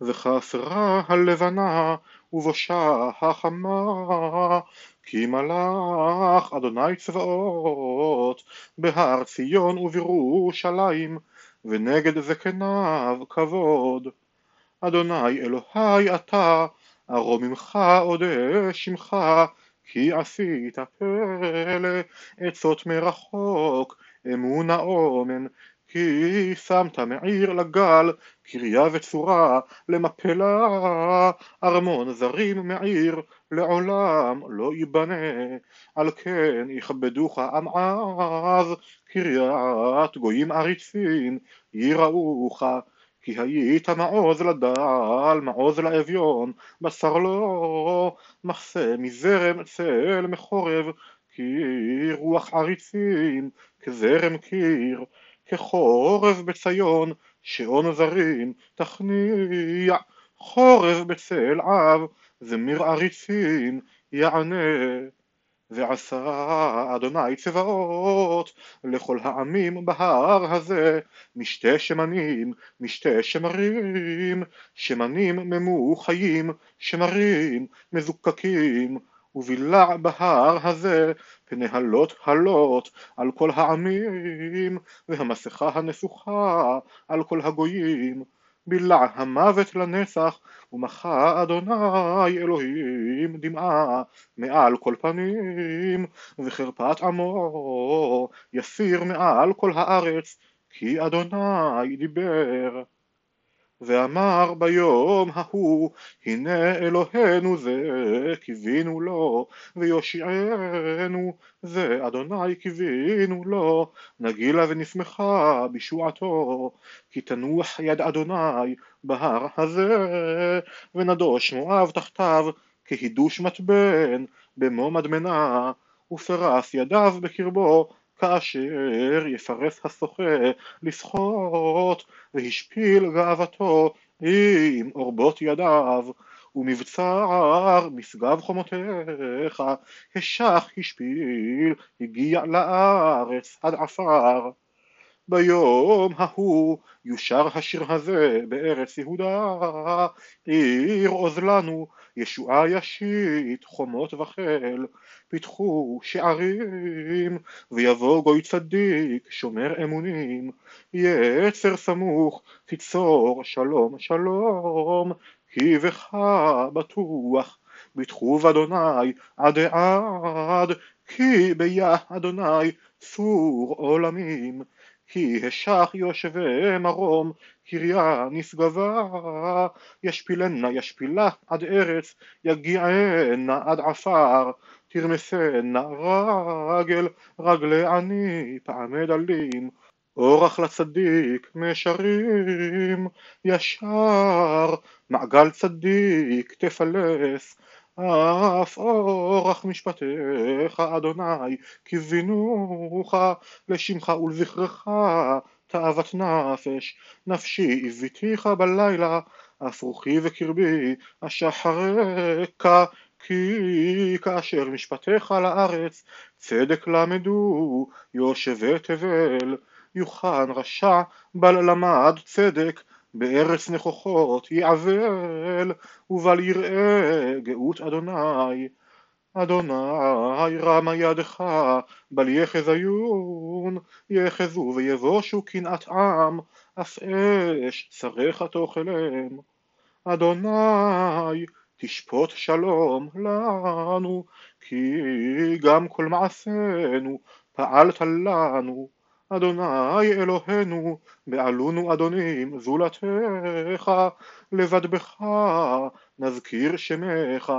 וכאפרה הלבנה ובושה החמה. כי מלך אדוני צבאות בהר ציון ובירושלים ונגד זקניו כבוד. אדוני אלוהי אתה ארום ממך אודה שמך כי עשית פלא עצות מרחוק אמונה אומן כי שמת מעיר לגל קריה וצורה למפלה. ארמון זרים מעיר לעולם לא ייבנה. על כן יכבדוך עם עז קריית גויים עריצים יראוך. כי היית מעוז לדל, מעוז לאביון, בשר לו, מחסה מזרם צל מחורב, כי רוח עריצים, כזרם קיר, כחורב בציון, שעון זרים תכניע, חורב בצל עב, זמיר עריצים יענה. ועשה אדוני צבאות לכל העמים בהר הזה משתי שמנים, משתי שמרים, שמנים ממוחיים, שמרים מזוקקים, ובילע בהר הזה פני הלוט הלוט על כל העמים, והמסכה הנסוכה על כל הגויים. בלע המוות לנצח, ומחה אדוני אלוהים דמעה מעל כל פנים, וחרפת עמו יסיר מעל כל הארץ, כי אדוני דיבר. ואמר ביום ההוא הנה אלוהינו זה קיווינו לו ויושיענו זה אדוני קיווינו לו נגילה ונשמחה בשועתו כי תנוח יד אדוני בהר הזה ונדוש מואב תחתיו כהידוש מתבן במו מדמנה ופרס ידיו בקרבו כאשר יפרס השוחה לשחות והשפיל גאוותו עם אורבות ידיו ומבצר משגב חומותיך השח השפיל הגיע לארץ עד עפר ביום ההוא יושר השיר הזה בארץ יהודה. עיר עוז לנו ישועה ישית חומות וחיל פיתחו שערים ויבוא גוי צדיק שומר אמונים. יצר סמוך תיצור שלום שלום. כי בך בטוח בטחוב אדוני עד עד. כי ביה אדוני צור עולמים כי השח יושבי מרום קריה נשגבה. ישפילנה ישפילה עד ארץ יגיענה עד עפר. תרמסנה רגל רגלי עני פעמי דלים אורח לצדיק משרים. ישר מעגל צדיק תפלס אף אורח משפטיך אדוני קיווינוך לשמך ולזכרך תאוות נפש. נפשי הביתיך בלילה אף רוחי וקרבי אשחרקה כי כאשר משפטיך לארץ צדק למדו יושבי תבל יוחן רשע בל למד צדק בארץ נכוחות יעבל ובל יראה גאות אדוני. אדוני רמה ידך בל יחזיון יחזו ויבושו קנאת עם אף אש צריך תאכלם. אדוני תשפוט שלום לנו כי גם כל מעשינו פעלת לנו אדוני אלוהינו, בעלונו אדונים זולתך, לבד בך נזכיר שמך,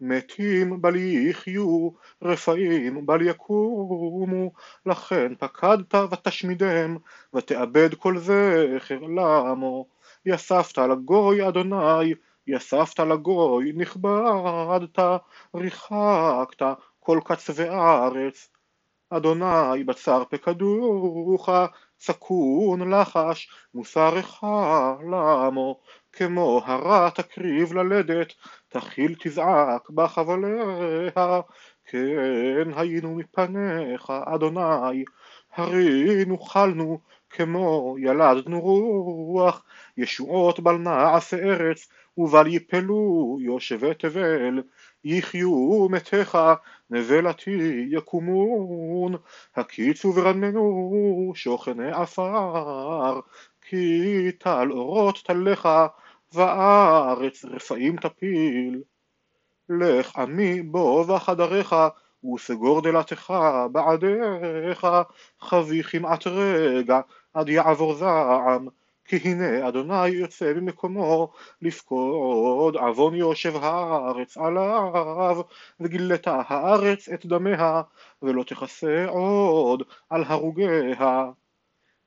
מתים בל יחיו, רפאים בל יקומו, לכן פקדת ותשמידם, ותאבד כל זכר למו. יספת לגוי אדוני, יספת לגוי, נכבדת, ריחקת כל קצווי הארץ, אדוני בצר פקדוך, צקון לחש, מוסרך למו, כמו הרע תקריב ללדת, תחיל תזעק בחבליה, כן היינו מפניך, אדוני, הרי נוכלנו כמו ילדנו רוח, ישועות בל נעשה ארץ, ובל יפלו יושבי תבל, יחיו מתיך, נבלתי יקומון, הקיצו ורננו שוכני עפר, כי טל אורות תלך, וארץ רפאים תפיל. לך עמי בוא בחדריך, וסגור דלתך בעדיך, חבי כמעט רגע, עד יעבור זעם, כי הנה אדוני יוצא ממקומו לפקוד עוון יושב הארץ עליו וגילת הארץ את דמיה ולא תכסה עוד על הרוגיה.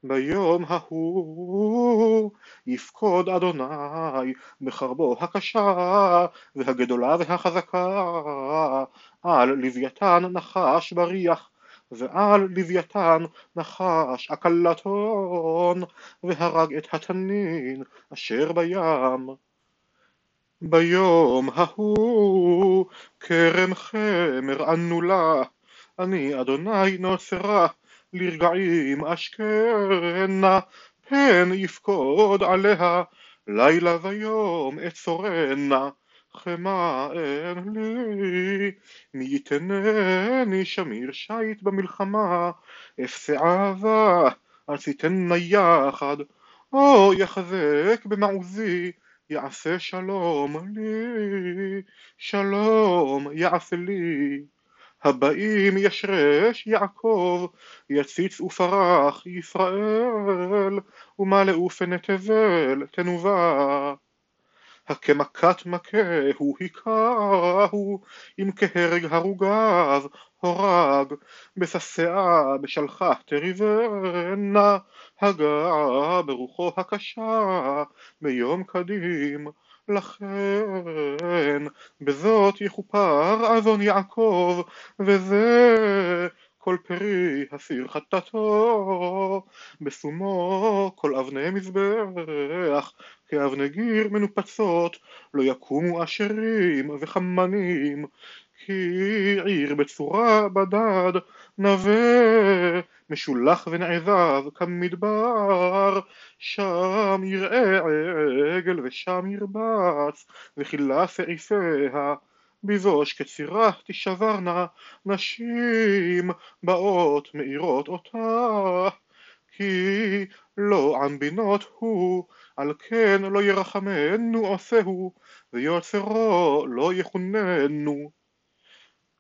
ביום ההוא יפקוד אדוני בחרבו הקשה והגדולה והחזקה על לוויתן נחש בריח ועל לוויתן נחש עקלתון והרג את התנין אשר בים. ביום ההוא כרם חמר ענולה אני אדוני נוצרה לרגעים אשכנה פן יפקוד עליה לילה ויום אצורנה חמה אין לי מי יתנני שמיר שיט במלחמה אפסה אהבה עשיתנה יחד או יחזק במעוזי יעשה שלום לי שלום יעשה לי הבאים ישרש יעקב, יציץ ופרח ישראל, ומלאו פני תבל תנובה. הכמכת מכהו היכהו, אם כהרג הרוגיו הורג, בססאה בשלחה תריבנה, הגה ברוחו הקשה, ביום קדים. לכן בזאת יכופר אדון יעקב וזה כל פרי הסיר חטאתו בשומו כל אבני מזבח כאבני גיר מנופצות לא יקומו אשרים וחמנים כי עיר בצורה בדד נווה משולח ונעזב כמדבר שם יראה עגל ושם ירבץ וכילה שעיפיה בזוש כצירה תישברנה נשים באות מאירות אותה. כי לא עם בינות הוא על כן לא ירחמנו עושהו ויוצרו לא יכוננו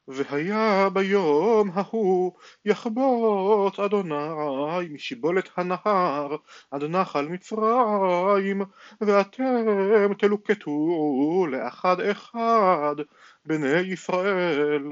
והיה ביום ההוא יחבוט אדוני משיבולת הנהר עד נחל מצרים ואתם תלוקטו לאחד אחד בני ישראל